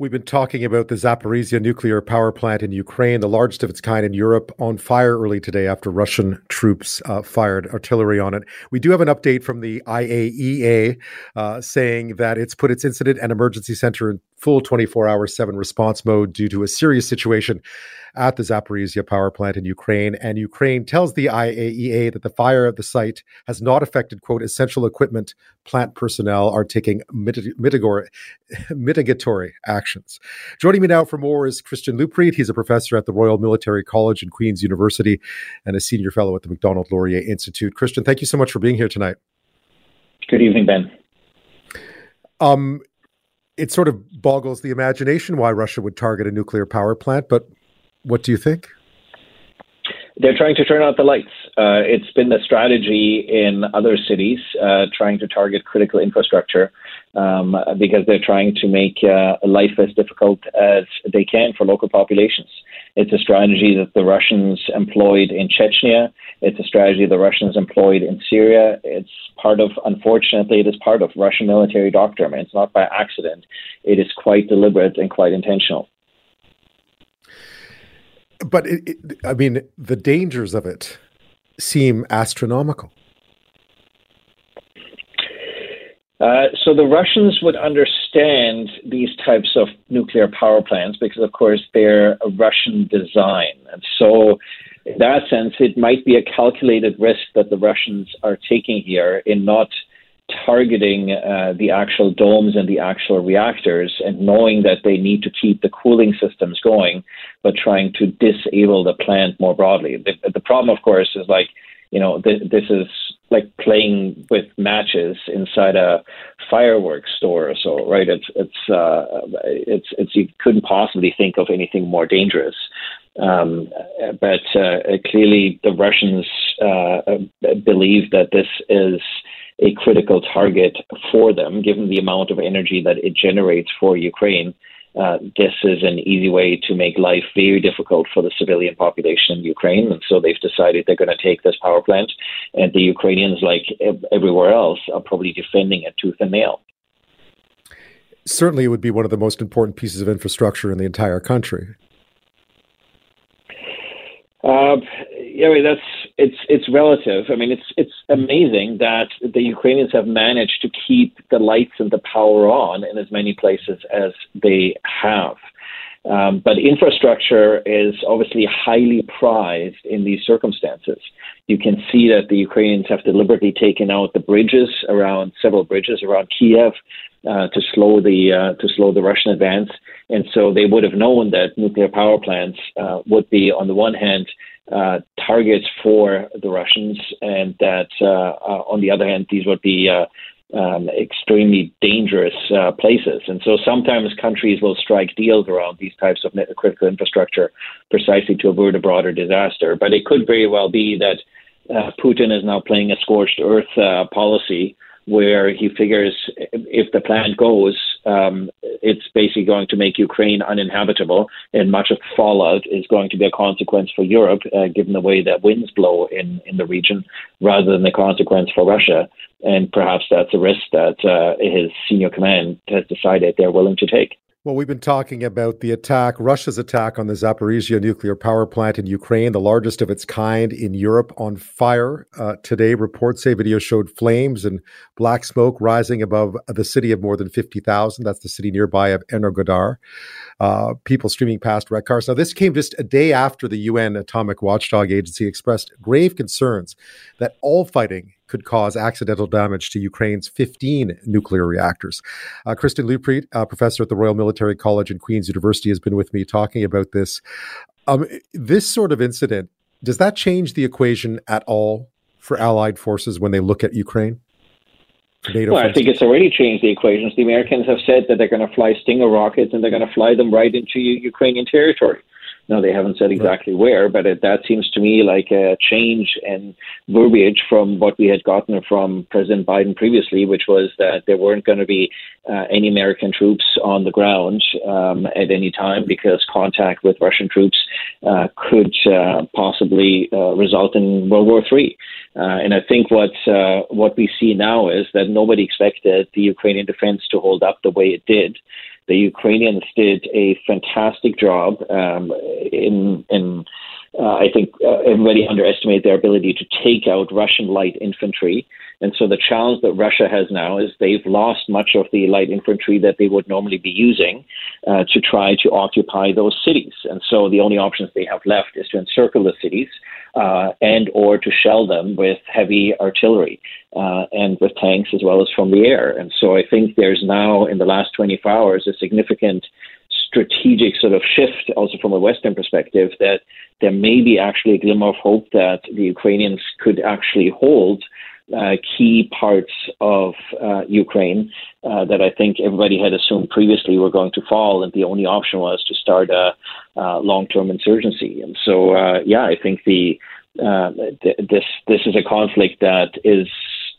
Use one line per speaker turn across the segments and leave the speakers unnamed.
We've been talking about the Zaporizhia nuclear power plant in Ukraine, the largest of its kind in Europe, on fire early today after Russian troops uh, fired artillery on it. We do have an update from the IAEA uh, saying that it's put its incident and emergency center in full 24 hour 7 response mode due to a serious situation at the Zaporizhia power plant in Ukraine. And Ukraine tells the IAEA that the fire at the site has not affected, quote, essential equipment. Plant personnel are taking mitigatory, mitigatory actions. Joining me now for more is Christian Leuprecht. He's a professor at the Royal Military College in Queen's University and a senior fellow at the Macdonald Laurier Institute. Christian, thank you so much for being here tonight.
Good evening, Ben.
Um, it sort of boggles the imagination why Russia would target a nuclear power plant, but what do you think?
They're trying to turn out the lights. Uh, it's been the strategy in other cities uh, trying to target critical infrastructure um, because they're trying to make uh, life as difficult as they can for local populations. It's a strategy that the Russians employed in Chechnya. It's a strategy the Russians employed in Syria. It's part of, unfortunately, it is part of Russian military doctrine. It's not by accident. It is quite deliberate and quite intentional
but it, it, I mean, the dangers of it seem astronomical.
Uh, so the Russians would understand these types of nuclear power plants because, of course, they're a Russian design, and so in that sense, it might be a calculated risk that the Russians are taking here in not targeting uh, the actual domes and the actual reactors and knowing that they need to keep the cooling systems going, but trying to disable the plant more broadly. The, the problem, of course, is like, you know, th- this is like playing with matches inside a fireworks store or so, right? It's it's uh, it's it's you couldn't possibly think of anything more dangerous. Um, but uh, clearly, the Russians uh, believe that this is a critical target for them, given the amount of energy that it generates for Ukraine. Uh, this is an easy way to make life very difficult for the civilian population in Ukraine. And so they've decided they're going to take this power plant. And the Ukrainians, like everywhere else, are probably defending it tooth and nail.
Certainly, it would be one of the most important pieces of infrastructure in the entire country.
Uh, yeah, I mean, that's it's it's relative. I mean, it's it's amazing that the Ukrainians have managed to keep the lights and the power on in as many places as they have. Um, but infrastructure is obviously highly prized in these circumstances. You can see that the Ukrainians have deliberately taken out the bridges around several bridges around Kiev uh, to slow the uh, to slow the Russian advance, and so they would have known that nuclear power plants uh, would be, on the one hand, uh, targets for the Russians, and that uh, uh, on the other hand, these would be um, extremely dangerous uh, places. And so sometimes countries will strike deals around these types of critical infrastructure precisely to avoid a broader disaster. But it could very well be that uh, Putin is now playing a scorched earth uh, policy where he figures if the plan goes, um, it's basically going to make Ukraine uninhabitable, and much of the fallout is going to be a consequence for Europe, uh, given the way that winds blow in, in the region, rather than a consequence for Russia. And perhaps that's a risk that uh, his senior command has decided they're willing to take.
Well, we've been talking about the attack, Russia's attack on the Zaporizhia nuclear power plant in Ukraine, the largest of its kind in Europe, on fire. Uh, today, reports say video showed flames and black smoke rising above the city of more than 50,000. That's the city nearby of Energodar. Uh, people streaming past wrecked cars. Now, this came just a day after the UN Atomic Watchdog Agency expressed grave concerns that all fighting could cause accidental damage to Ukraine's 15 nuclear reactors. Uh, Christian Leuprecht, uh, professor at the Royal Military College and Queen's University, has been with me talking about this. Um, this sort of incident, does that change the equation at all for Allied forces when they look at Ukraine?
NATO well, I think it's already changed the equations. The Americans have said that they're going to fly Stinger rockets and they're going to fly them right into Ukrainian territory. No, they haven't said exactly right. where, but it, that seems to me like a change in verbiage from what we had gotten from President Biden previously, which was that there weren't going to be uh, any American troops on the ground um, at any time because contact with Russian troops uh, could uh, possibly uh, result in World War III. Uh, and I think what uh, what we see now is that nobody expected the Ukrainian defense to hold up the way it did The Ukrainians did a fantastic job um, in in. Uh, I think uh, everybody underestimated their ability to take out Russian light infantry. And so the challenge that Russia has now is they've lost much of the light infantry that they would normally be using uh, to try to occupy those cities. And so the only options they have left is to encircle the cities uh, and or to shell them with heavy artillery uh, and with tanks as well as from the air. And so I think there's now in the last 24 hours a significant strategic sort of shift also from a Western perspective that there may be actually a glimmer of hope that the Ukrainians could actually hold uh, key parts of uh, Ukraine uh, that I think everybody had assumed previously were going to fall, and the only option was to start a, a long-term insurgency. And so, uh, yeah, I think the uh, th- this this is a conflict that is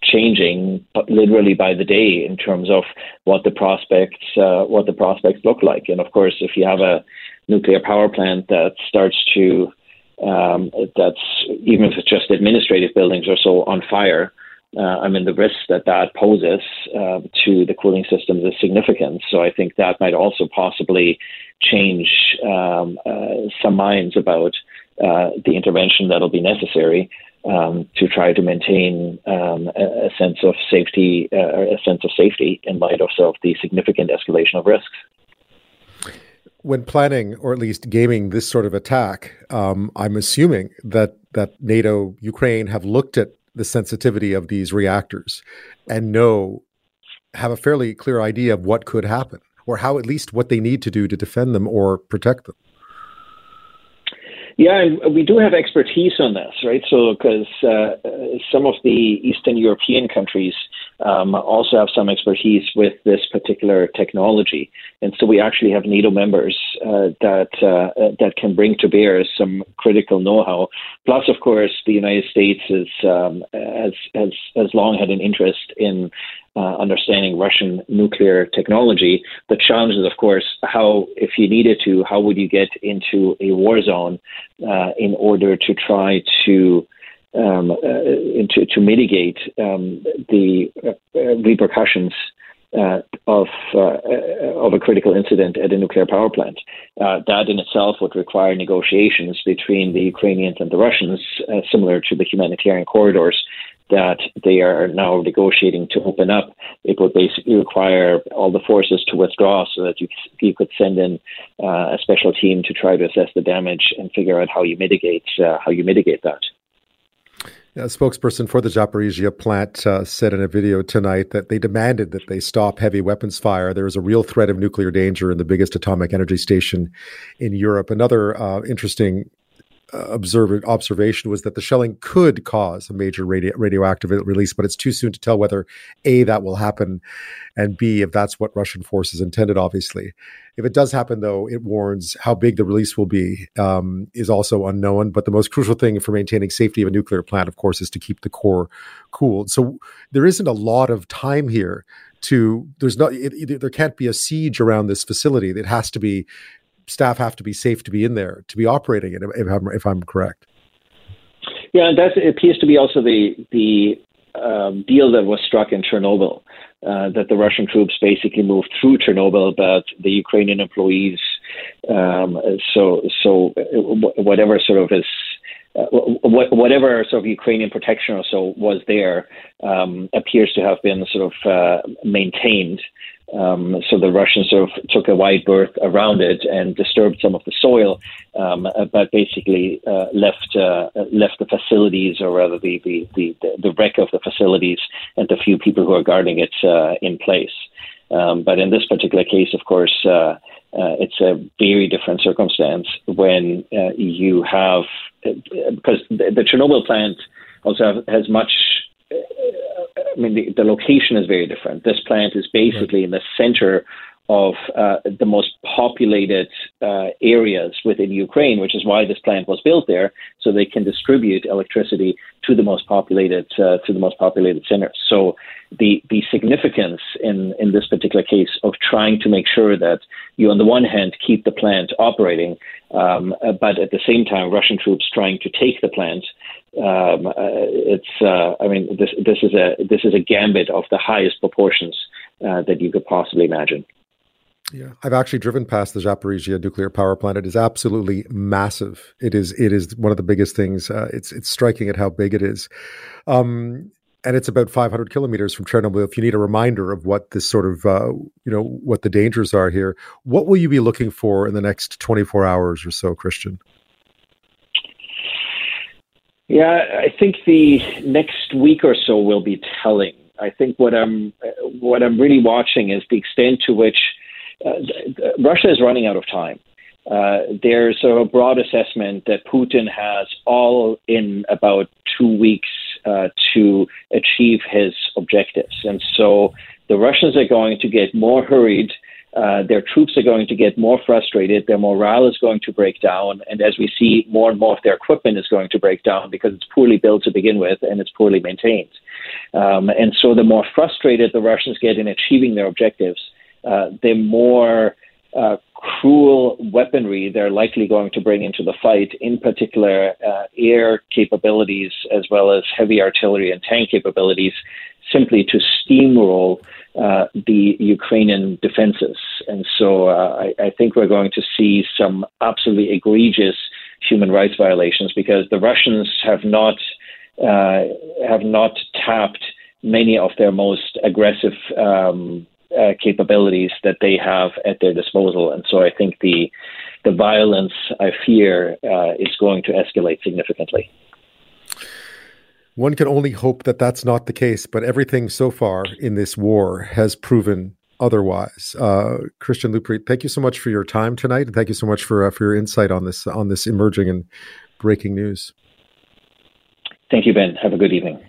changing literally by the day in terms of what the prospects uh, what the prospects look like. And of course, if you have a nuclear power plant that starts to um, that's even if it's just administrative buildings or so on fire, I mean, the risk that that poses uh, to the cooling systems is significant. So I think that might also possibly change um, uh, some minds about uh, the intervention that'll be necessary um, to try to maintain um, a, a, sense of safety, uh, a sense of safety in light of, of the significant escalation of risks
when planning or at least gaming this sort of attack, um, I'm assuming that that NATO, Ukraine have looked at the sensitivity of these reactors and know have a fairly clear idea of what could happen or how at least what they need to do to defend them or protect them.
Yeah, and we do have expertise on this, right? So, because uh, some of the Eastern European countries um, also have some expertise with this particular technology, and so we actually have NATO members uh, that uh, that can bring to bear some critical know-how. Plus, of course, the United States is um, has has has long had an interest in uh, understanding Russian nuclear technology. The challenge is, of course, how, if you needed to, how would you get into a war zone uh, in order to try to um, uh, to, to mitigate um, the uh, repercussions uh, of uh, of a critical incident at a nuclear power plant. Uh, that in itself would require negotiations between the Ukrainians and the Russians, uh, similar to the humanitarian corridors that they are now negotiating to open up, it would basically require all the forces to withdraw so that you, you could send in a special team to try to assess the damage and figure out how you mitigate how you mitigate that.
A spokesperson for the Zaporizhia plant uh, said in a video tonight that they demanded that they stop heavy weapons fire. There is a real threat of nuclear danger in the biggest atomic energy station in Europe. Another uh, interesting observation was that the shelling could cause a major radio, radioactive release, but it's too soon to tell whether A, that will happen, and B, if that's what Russian forces intended, obviously. If it does happen, though, it warns how big the release will be um, is also unknown. But the most crucial thing for maintaining safety of a nuclear plant, of course, is to keep the core cooled. So there isn't a lot of time here to there's not it, it, there can't be a siege around this facility it has to be staff have to be safe to be in there to be operating it. If I'm if I'm correct.
Yeah, that appears to be also the the um, deal that was struck in Chernobyl. Uh, that the Russian troops basically moved through Chernobyl, but the Ukrainian employees, um, so so whatever sort of is uh, whatever sort of Ukrainian protection or so was there um, appears to have been sort of uh, maintained. Um, so the Russians sort of took a wide berth around it and disturbed some of the soil, um, uh, but basically uh, left uh, left the facilities, or rather the, the, the, the, wreck of the facilities, and the few people who are guarding it uh, in place. Um, but in this particular case, of course, it's a very different circumstance when you have because the, Chernobyl plant also has much. I mean, the, the, location is very different. This plant is basically right. in the center of uh, the most populated uh, areas within Ukraine, which is why this plant was built there, so they can distribute electricity to the most populated uh, to the most populated centers. So the the significance in in this particular case of trying to make sure that you, on the one hand, keep the plant operating, um, uh, but at the same time, Russian troops trying to take the plant. Um, uh, it's uh, I mean this this is a this is a gambit of the highest proportions that you could possibly imagine.
Yeah, I've actually driven past the Zaporizhia nuclear power plant. It is absolutely massive. It is it is one of the biggest things. Uh, it's it's striking at how big it is, um, and it's about 500 kilometers from Chernobyl. If you need a reminder of what this sort of uh, you know what the dangers are here, what will you be looking for in the next 24 hours or so, Christian?
Yeah, I think the next week or so will be telling. I think what I'm what I'm really watching is the extent to which Russia is running out of time. Uh, there's a broad assessment that Putin has all in about two weeks uh, to achieve his objectives. And so the Russians are going to get more hurried. Uh, their troops are going to get more frustrated. Their morale is going to break down. And as we see, more and more of their equipment is going to break down because it's poorly built to begin with and it's poorly maintained. Um, and so the more frustrated the Russians get in achieving their objectives, uh, the more uh, cruel weaponry they're likely going to bring into the fight, in particular uh, air capabilities as well as heavy artillery and tank capabilities, simply to steamroll uh, the Ukrainian defenses. And so uh, I, I, think we're going to see some absolutely egregious human rights violations because the Russians have not uh, have not tapped many of their most aggressive um, uh, capabilities that they have at their disposal. And so I think the the violence I fear uh, is going to escalate significantly.
One can only hope that that's not the case, but everything so far in this war has proven otherwise. Uh, Christian Leuprecht, thank you so much for your time tonight, and thank you so much for uh, for your insight on this on this emerging and breaking news.
Thank you, Ben. Have a good evening.